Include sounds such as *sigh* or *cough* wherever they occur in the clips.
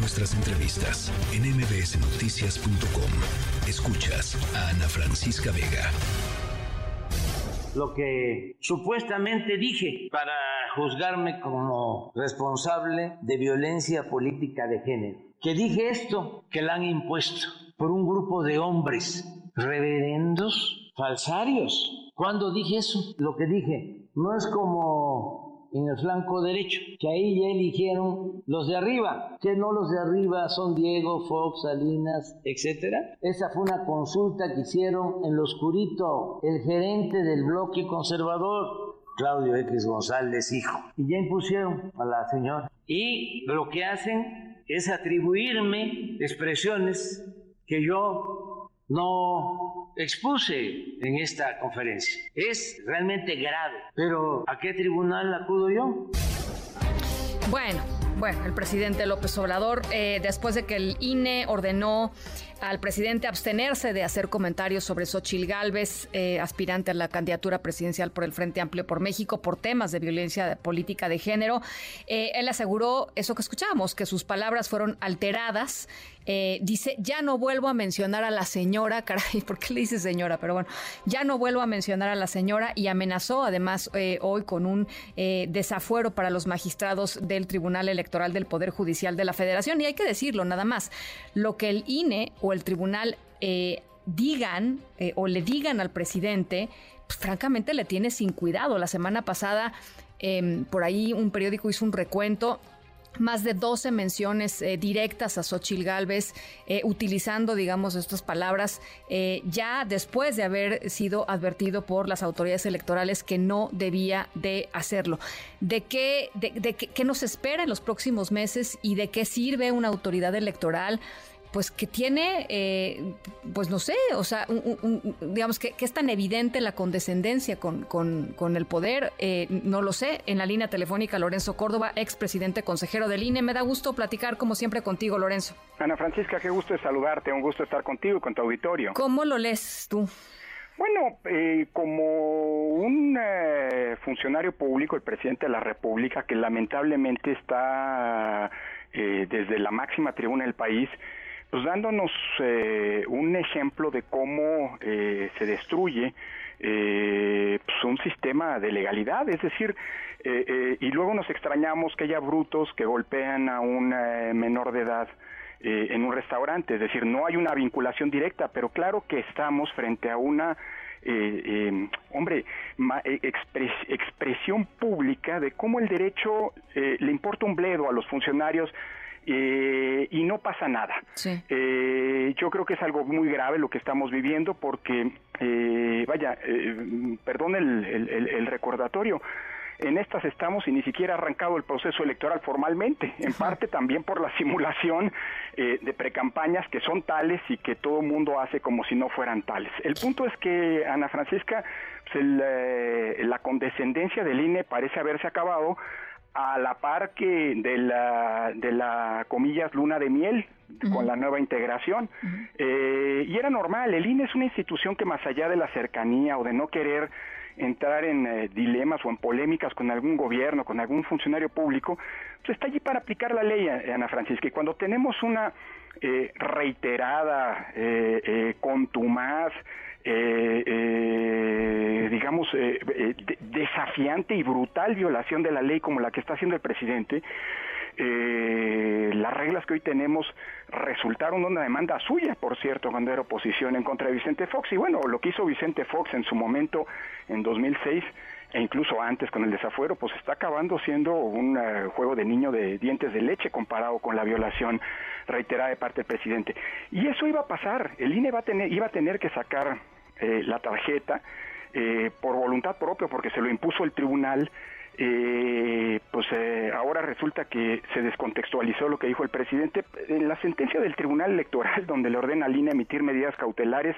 nuestras entrevistas en mbsnoticias.com. Escuchas a Ana Francisca Vega. Lo que supuestamente dije para juzgarme como responsable de violencia política de género. Que dije esto, que la han impuesto por un grupo de hombres reverendos, falsarios. Cuando dije eso, lo que dije, no es como en el flanco derecho, que ahí ya eligieron los de arriba, que no los de arriba son Diego, Fox, Salinas, etcétera. Esa fue una consulta que hicieron en lo oscurito el gerente del bloque conservador, Claudio X González, hijo. Y ya impusieron a la señora. Y lo que hacen es atribuirme expresiones que yo no expuse en esta conferencia. Es realmente grave. Pero ¿a qué tribunal acudo yo? Bueno, bueno, el presidente López Obrador, eh, después de que el INE ordenó al presidente abstenerse de hacer comentarios sobre Xochil Gálvez, eh, aspirante a la candidatura presidencial por el Frente Amplio por México, por temas de violencia política de género. Eh, él aseguró eso que escuchábamos, que sus palabras fueron alteradas. Dice, ya no vuelvo a mencionar a la señora, *laughs* caray, ¿por qué le dice señora? Pero bueno, ya no vuelvo a mencionar a la señora y amenazó además hoy con un desafuero para los magistrados del Tribunal Electoral del Poder Judicial de la Federación. Y hay que decirlo, nada más, lo que el INE o el tribunal eh, digan eh, o le digan al presidente, pues, francamente le tiene sin cuidado. La semana pasada, em, por ahí un periódico hizo un recuento más de 12 menciones eh, directas a Xochil Gálvez, utilizando, digamos, estas palabras, ya después de haber sido advertido por las autoridades electorales que no debía de hacerlo. ¿De qué, de, qué nos espera en los próximos meses y de qué sirve una autoridad electoral? Pues que tiene, eh, pues no sé, o sea, digamos que, es tan evidente la condescendencia con, con, el poder, eh, no lo sé. En la línea telefónica, Lorenzo Córdoba, expresidente consejero del INE. Me da gusto platicar como siempre contigo, Lorenzo. Ana Francisca, qué gusto saludarte, un gusto estar contigo y con tu auditorio. ¿Cómo lo lees tú? Bueno, eh, como un funcionario público, el presidente de la República, que lamentablemente está desde la máxima tribuna del país, pues dándonos eh, un ejemplo de cómo eh, se destruye eh, pues un sistema de legalidad, es decir, y luego nos extrañamos que haya brutos que golpean a un menor de edad en un restaurante, es decir, no hay una vinculación directa, pero claro que estamos frente a una hombre, expresión pública de cómo el derecho le importa un bledo a los funcionarios eh, y no pasa nada. Eh, yo creo que es algo muy grave lo que estamos viviendo porque, eh, vaya, perdón el, recordatorio, en estas estamos y ni siquiera ha arrancado el proceso electoral formalmente, en parte también por la simulación de precampañas que son tales y que todo el mundo hace como si no fueran tales. El punto es que, Ana Francisca, pues la condescendencia del INE parece haberse acabado a la par que de la, de la comillas luna de miel con la nueva integración. Eh, y era normal, el INE es una institución que más allá de la cercanía o de no querer entrar en eh, dilemas o en polémicas con algún gobierno, con algún funcionario público, pues está allí para aplicar la ley, eh, Ana Francisca. Y cuando tenemos una reiterada, contumaz, eh, eh, digamos, eh, eh desafiante y brutal violación de la ley como la que está haciendo el presidente, eh, las reglas que hoy tenemos resultaron una demanda suya, por cierto, cuando era oposición en contra de Vicente Fox. Y bueno, lo que hizo Vicente Fox en su momento, en 2006, e incluso antes con el desafuero, pues está acabando siendo un eh, juego de niño de dientes de leche comparado con la violación reiterada de parte del presidente. Y eso iba a pasar, el INE va a tener, iba a tener que sacar eh, la tarjeta eh, por voluntad propia, porque se lo impuso el tribunal, pues ahora resulta que se descontextualizó lo que dijo el presidente. En la sentencia del Tribunal Electoral, *laughs* donde le ordena al INE emitir medidas cautelares,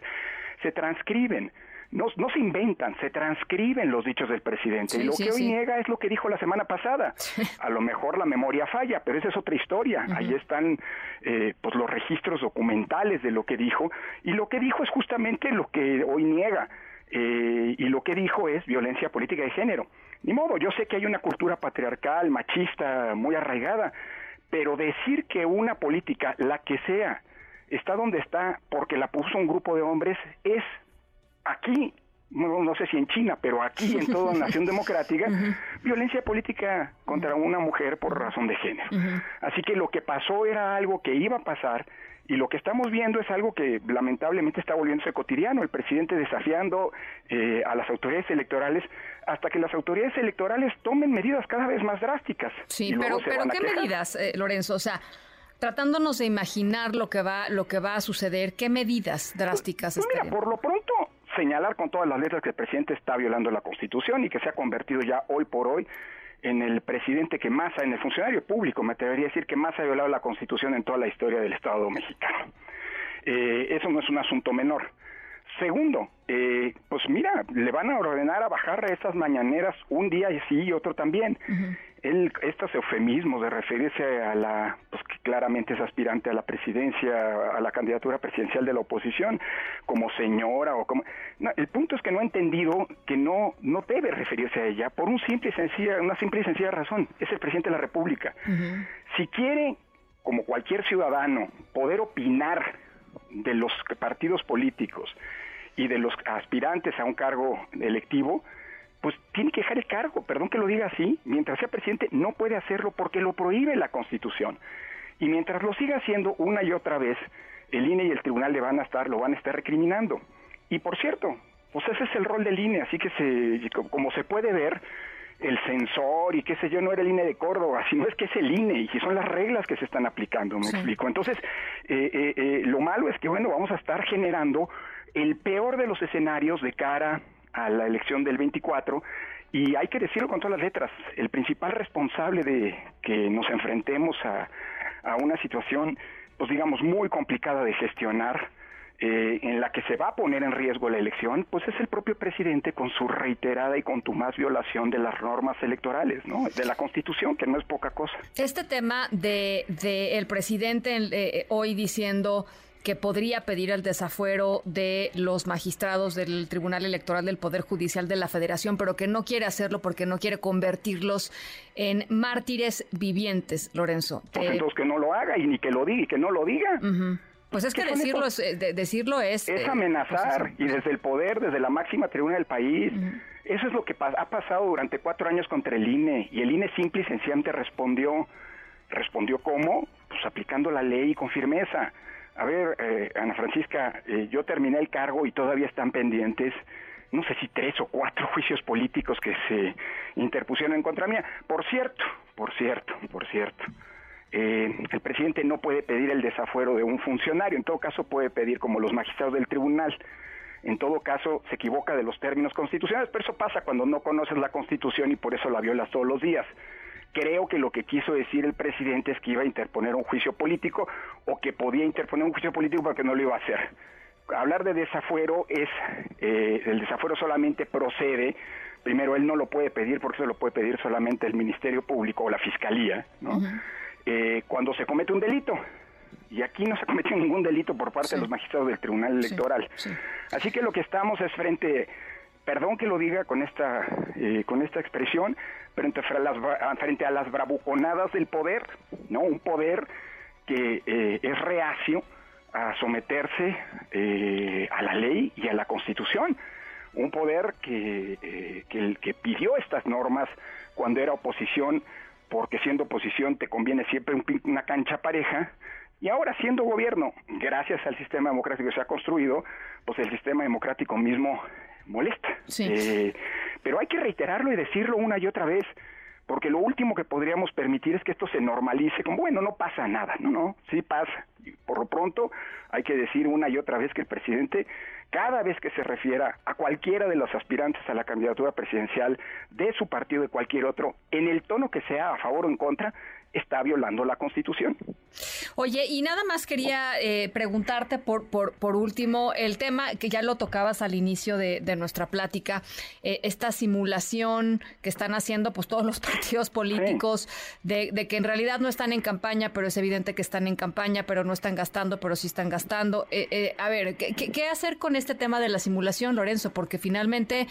se transcriben no, no se inventan, se transcriben los dichos del presidente. y lo que hoy niega es lo que dijo la semana pasada. *laughs* A lo mejor la memoria falla, pero esa es otra historia. Ahí están eh, pues los registros documentales de lo que dijo. Y lo que dijo es justamente lo que hoy niega. Eh, y lo que dijo es violencia política de género. Ni modo, yo sé que hay una cultura patriarcal, machista, muy arraigada, pero decir que una política, la que sea, está donde está porque la puso un grupo de hombres es aquí no, sé si en China, pero aquí en toda *laughs* nación democrática, violencia política contra una mujer por razón de género. Así que lo que pasó era algo que iba a pasar y lo que estamos viendo es algo que lamentablemente está volviéndose cotidiano, el presidente desafiando eh, a las autoridades electorales hasta que las autoridades electorales tomen medidas cada vez más drásticas. Sí, pero, pero ¿qué medidas, eh, Lorenzo? O sea, tratándonos de imaginar lo que va lo que va a suceder, ¿qué medidas drásticas? Pues, mira, por lo pronto señalar con todas las letras que el presidente está violando la Constitución y que se ha convertido ya hoy por hoy en el presidente que más, en el funcionario público, me atrevería a decir que más ha violado la Constitución en toda la historia del Estado mexicano. Eh, eso no es un asunto menor. Segundo, eh, pues mira, le van a ordenar a bajar a estas mañaneras un día y sí y otro también. Él, estos eufemismos de referirse a la, pues que claramente es aspirante a la presidencia, a la candidatura presidencial de la oposición, como señora o como... el punto es que no ha entendido que no, no debe referirse a ella por un simple y sencilla, una simple y sencilla razón. Es el presidente de la República. Si quiere, como cualquier ciudadano, poder opinar de los partidos políticos y de los aspirantes a un cargo electivo, pues tiene que dejar el cargo, perdón que lo diga así, mientras sea presidente no puede hacerlo porque lo prohíbe la Constitución. Y mientras lo siga haciendo una y otra vez, el INE y el tribunal le van a estar, lo van a estar recriminando. Y por cierto, pues ese es el rol del INE, así que se, como se puede ver, el censor y qué sé yo, no era el INE de Córdoba, *laughs* sino es que es el INE y son las reglas que se están aplicando, me explico. Entonces, eh, eh, eh, lo malo es que, bueno, vamos a estar generando el peor de los escenarios de cara a la elección del 24 y hay que decirlo con todas las letras, el principal responsable de que nos enfrentemos a, a una situación, pues digamos, muy complicada de gestionar, eh, en la que se va a poner en riesgo la elección, pues es el propio presidente con su reiterada y contumaz violación de las normas electorales, ¿no? De la Constitución, que no es poca cosa. Este tema de, de el presidente eh, hoy diciendo que podría pedir el desafuero de los magistrados del Tribunal Electoral del Poder Judicial de la Federación, pero que no quiere hacerlo porque no quiere convertirlos en mártires vivientes, Lorenzo. Pues entonces que no lo haga y ni que lo diga y que no lo diga. Pues es que decirlo es, eh, decirlo es... Es eh, amenazar pues y desde el poder, desde la máxima tribuna del país. Eso es lo que ha pasado durante cuatro años contra el INE y el INE simple y sencillamente respondió. ¿Respondió cómo? Pues aplicando la ley con firmeza. A ver, eh, Ana Francisca, eh, yo terminé el cargo y todavía están pendientes, no sé si tres o cuatro juicios políticos que se interpusieron en contra mía. Por cierto, por cierto, por cierto, eh, el presidente no puede pedir el desafuero de un funcionario, en todo caso puede pedir como los magistrados del tribunal. En todo caso, se equivoca de los términos constitucionales, pero eso pasa cuando no conoces la constitución y por eso la violas todos los días. Creo que lo que quiso decir el presidente es que iba a interponer un juicio político o que podía interponer un juicio político porque no lo iba a hacer. Hablar de desafuero es, eh, el desafuero solamente procede, primero él no lo puede pedir porque eso lo puede pedir solamente el Ministerio Público o la Fiscalía, ¿no? Eh, cuando se comete un delito. Y aquí no se cometió *laughs* ningún delito por parte de los magistrados del Tribunal Electoral. Así que lo que estamos es frente perdón que lo diga con esta, eh, con esta expresión, pero frente a las bravuconadas del poder, ¿no? Un poder que eh, es reacio a someterse eh, a la ley y a la constitución. Un poder que, que, que pidió estas normas cuando era oposición, porque siendo oposición te conviene siempre una cancha pareja, y ahora siendo gobierno, gracias al sistema democrático que se ha construido, pues el sistema democrático mismo molesta. Eh, pero hay que reiterarlo y decirlo una y otra vez, porque lo último que podríamos permitir es que esto se normalice como, bueno, no pasa nada, no, no, sí pasa. por lo pronto hay que decir una y otra vez que el presidente, cada vez que se refiera a cualquiera de los aspirantes a la candidatura presidencial de su partido, de cualquier otro, en el tono que sea a favor o en contra, está violando la Constitución. Oye, y nada más quería eh, preguntarte por, por, por, último el tema que ya lo tocabas al inicio de, nuestra plática, eh, esta simulación que están haciendo pues todos los *laughs* partidos políticos de, que en realidad no están en campaña, pero es evidente que están en campaña, pero no están gastando, pero sí están gastando. Eh, a ver, ¿qué, ¿qué, hacer con este tema de la simulación, Lorenzo? Porque finalmente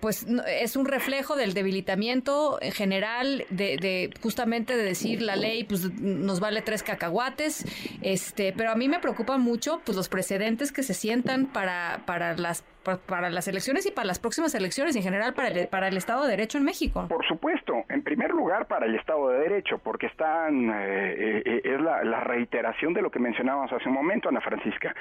pues es un reflejo del debilitamiento en general de, de justamente de decir la ley pues nos vale tres cacahuates, este, pero a mí me preocupa mucho pues los precedentes que se sientan para, para las para las elecciones y para las próximas elecciones en general para el, para el Estado de Derecho en México. Por supuesto, en primer lugar para el Estado de Derecho, porque están eh, eh, es la, la reiteración de lo que mencionábamos hace un momento, Ana Francisca.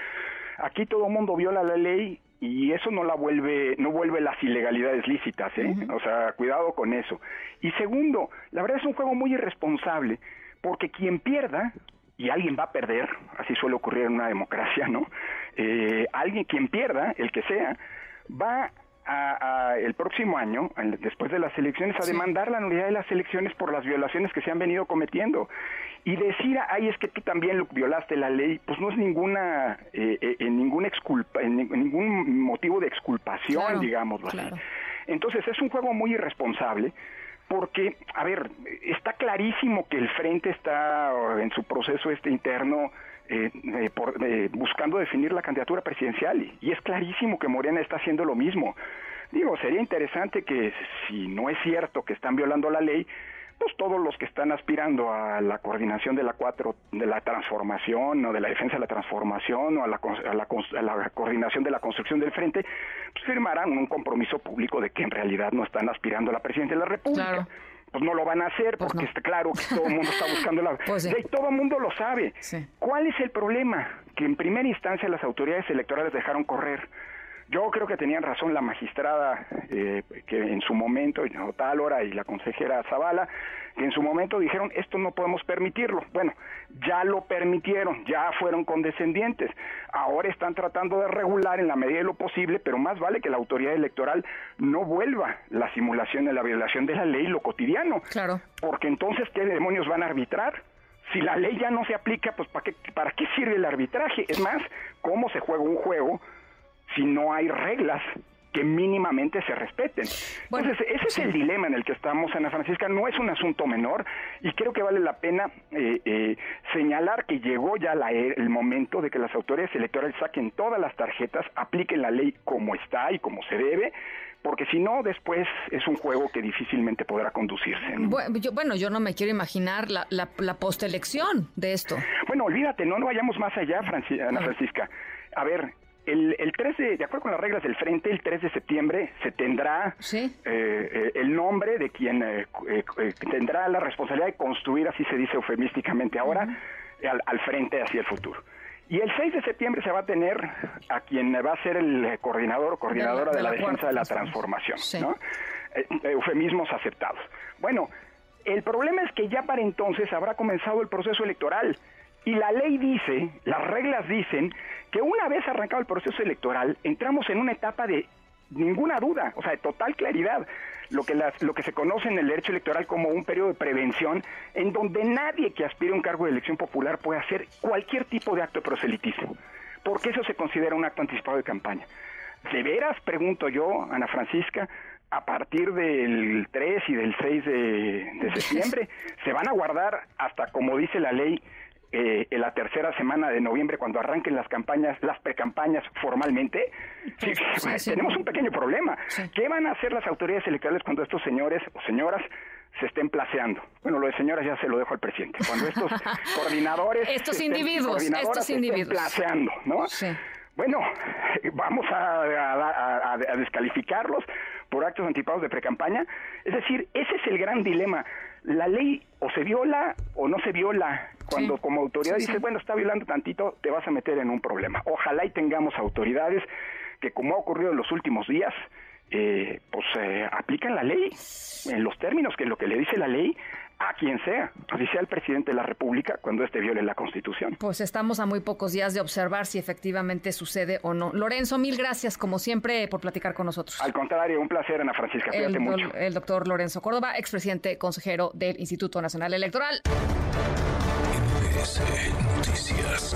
Aquí todo el mundo viola la ley y eso no la vuelve no vuelve las ilegalidades lícitas, ¿eh? O sea, cuidado con eso. Y segundo, la verdad es un juego muy irresponsable porque quien pierda, y alguien va a perder, así suele ocurrir en una democracia, ¿no? Eh, alguien, quien pierda, el que sea, va a, el próximo año, después de las elecciones, a demandar la nulidad de las elecciones por las violaciones que se han venido cometiendo. Y decir, ay, es que tú también violaste la ley, pues no es ninguna, eh, eh en ningún exculpa, en ningún motivo de exculpación, digámoslo así. Entonces es un juego muy irresponsable porque, a ver, está clarísimo que el frente está en su proceso este interno eh, eh, por, eh, buscando definir la candidatura presidencial y, es clarísimo que Morena está haciendo lo mismo. Digo, sería interesante que si no es cierto que están violando la ley, pues todos los que están aspirando a la coordinación de la cuatro, de la transformación o de la defensa de la transformación o a la, a la, a la coordinación de la construcción del frente, pues firmarán un compromiso público de que en realidad no están aspirando a la presidencia de la República. Pues no lo van a hacer pues porque está claro que todo el mundo está buscando la... *laughs* Pues todo el mundo lo sabe. ¿Cuál es el problema? Que en primera instancia las autoridades electorales dejaron correr yo creo que tenían razón la magistrada eh, que en su momento, tal hora, y la consejera Zavala, que en su momento dijeron esto no podemos permitirlo. Bueno, ya lo permitieron, ya fueron condescendientes. Ahora están tratando de regular en la medida de lo posible, pero más vale que la autoridad electoral no vuelva la simulación de la violación de la ley lo cotidiano. Claro. Porque entonces, ¿qué demonios van a arbitrar? Si la ley ya no se aplica, pues ¿para qué, ¿para qué sirve el arbitraje? Es más, ¿cómo se juega un juego? Si no hay reglas que mínimamente se respeten. Entonces, ese es el dilema en el que estamos, Ana Francisca. No es un asunto menor y creo que vale la pena eh, eh, señalar que llegó ya la, e, el momento de que las autoridades electorales saquen todas las tarjetas, apliquen la ley como está y como se debe, porque si no, después es un juego que difícilmente podrá conducirse. Bueno, yo, no me quiero imaginar la, la, postelección de esto. Bueno, olvídate, no, no vayamos más allá, Ana Francisca. A ver, el, el 3 de, de acuerdo con las reglas del frente, el 3 de septiembre se tendrá eh, eh, el nombre de quien eh, tendrá la responsabilidad de construir, así se dice eufemísticamente ahora, al, frente hacia el futuro. Y el 6 de septiembre se va a tener a quien va a ser el coordinador o coordinadora de la, defensa de la transformación, ¿no? eufemismos aceptados. Bueno, el problema es que ya para entonces habrá comenzado el proceso electoral y la ley dice, las reglas dicen, que una vez arrancado el proceso electoral, entramos en una etapa de ninguna duda, o sea, de total claridad, lo que, las, lo que se conoce en el derecho electoral como un periodo de prevención, en donde nadie que aspire a un cargo de elección popular puede hacer cualquier tipo de acto de proselitismo, porque eso se considera un acto anticipado de campaña. ¿De veras, pregunto yo, Ana Francisca, a partir del 3 y del 6 de, de septiembre, se van a guardar hasta, como dice la ley, eh, en la tercera semana de noviembre, cuando arranquen las campañas, las precampañas formalmente, *laughs* tenemos un pequeño problema. ¿Qué van a hacer las autoridades electorales cuando estos señores o señoras se estén placeando? Bueno, lo de señoras ya se lo dejo al presidente. Cuando estos *laughs* coordinadores, estos individuos, estos individuos, placeando, ¿no? Bueno, *laughs* vamos a, a descalificarlos por actos anticipados de precampaña. Es decir, ese es el gran dilema la ley o se viola o no se viola. Cuando como autoridad dice, bueno, está violando tantito, te vas a meter en un problema. Ojalá y tengamos autoridades que, como ha ocurrido en los últimos días, eh, pues eh, aplican la ley en los términos que lo que le dice la ley a quien sea, así sea el presidente de la República cuando éste viole la Constitución. Pues estamos a muy pocos días de observar si efectivamente sucede o no. Lorenzo, mil gracias como siempre por platicar con nosotros. Al contrario, un placer, Ana Francisca. Cuídate el, mucho. El doctor Lorenzo Córdoba, expresidente consejero del Instituto Nacional Electoral. MBS Noticias.